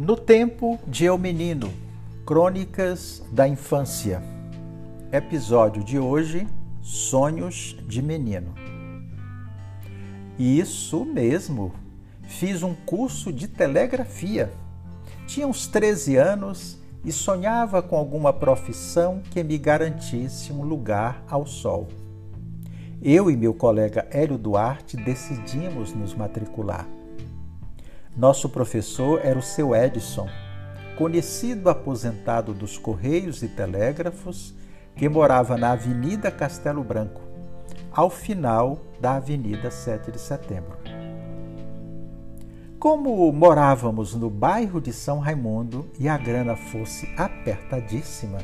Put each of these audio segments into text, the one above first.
No tempo de Eu Menino, Crônicas da Infância. Episódio de hoje: Sonhos de Menino. Isso mesmo, fiz um curso de telegrafia. Tinha uns 13 anos e sonhava com alguma profissão que me garantisse um lugar ao sol. Eu e meu colega Hélio Duarte decidimos nos matricular. Nosso professor era o seu Edson, conhecido aposentado dos Correios e Telégrafos, que morava na Avenida Castelo Branco, ao final da Avenida 7 de Setembro. Como morávamos no bairro de São Raimundo e a grana fosse apertadíssima,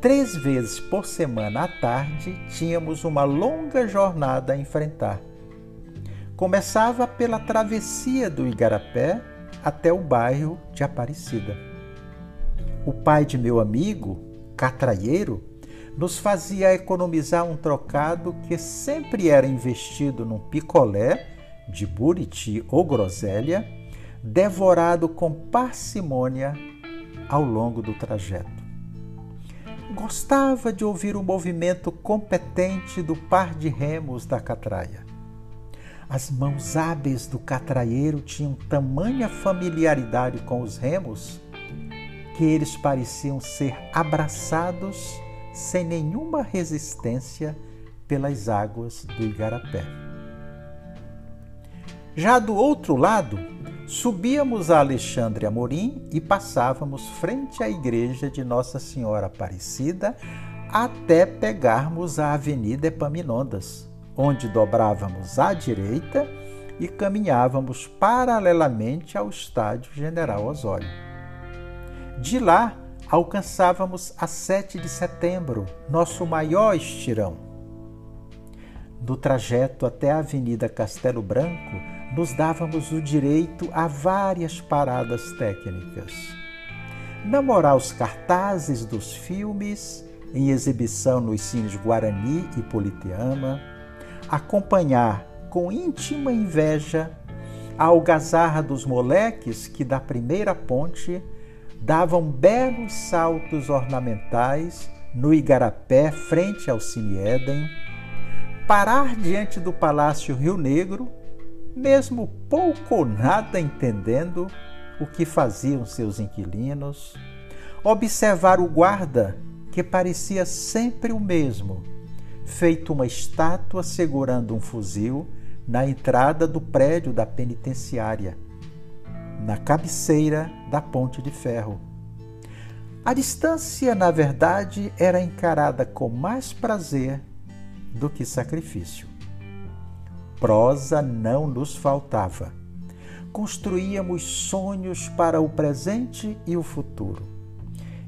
três vezes por semana à tarde tínhamos uma longa jornada a enfrentar. Começava pela travessia do Igarapé até o bairro de Aparecida. O pai de meu amigo, catraieiro, nos fazia economizar um trocado que sempre era investido num picolé de Buriti ou groselha, devorado com parcimônia ao longo do trajeto. Gostava de ouvir o movimento competente do par de remos da catraia. As mãos hábeis do catraieiro tinham tamanha familiaridade com os remos que eles pareciam ser abraçados sem nenhuma resistência pelas águas do Igarapé. Já do outro lado, subíamos a Alexandre Amorim e passávamos frente à igreja de Nossa Senhora Aparecida até pegarmos a Avenida Epaminondas, onde dobrávamos à direita e caminhávamos paralelamente ao Estádio General Osório. De lá, alcançávamos a 7 de setembro, nosso maior estirão. Do trajeto até a Avenida Castelo Branco, nos dávamos o direito a várias paradas técnicas. Namorar os cartazes dos filmes em exibição nos cines Guarani e Politeama, acompanhar com íntima inveja a algazarra dos moleques que da primeira ponte davam belos saltos ornamentais no Igarapé frente ao Cine Éden, parar diante do Palácio Rio Negro mesmo pouco ou nada entendendo o que faziam seus inquilinos, observar o guarda, que parecia sempre o mesmo, feito uma estátua segurando um fuzil na entrada do prédio da penitenciária, na cabeceira da ponte de ferro. A distância, na verdade, era encarada com mais prazer do que sacrifício prosa não nos faltava. Construíamos sonhos para o presente e o futuro.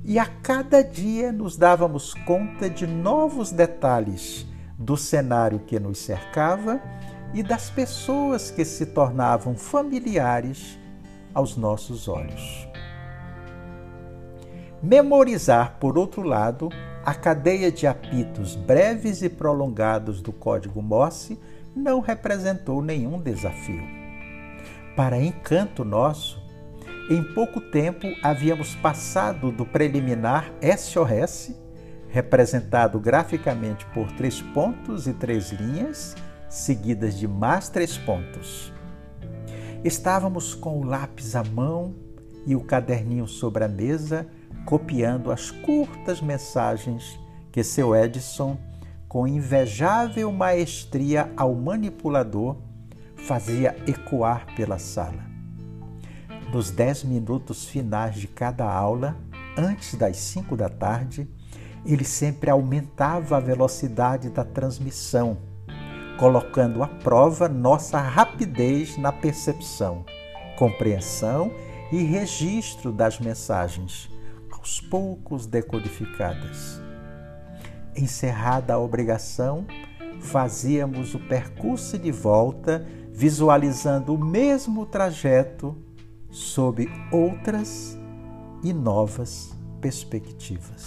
E a cada dia nos dávamos conta de novos detalhes do cenário que nos cercava e das pessoas que se tornavam familiares aos nossos olhos. Memorizar, por outro lado, a cadeia de apitos breves e prolongados do código Morse não representou nenhum desafio. Para encanto nosso, em pouco tempo havíamos passado do preliminar SOS, representado graficamente por três pontos e três linhas, seguidas de mais três pontos. Estávamos com o lápis à mão e o caderninho sobre a mesa, copiando as curtas mensagens que seu Edison com invejável maestria ao manipulador, fazia ecoar pela sala. Nos dez minutos finais de cada aula, antes das cinco da tarde, ele sempre aumentava a velocidade da transmissão, colocando à prova nossa rapidez na percepção, compreensão e registro das mensagens, aos poucos decodificadas. Encerrada a obrigação, fazíamos o percurso de volta, visualizando o mesmo trajeto sob outras e novas perspectivas.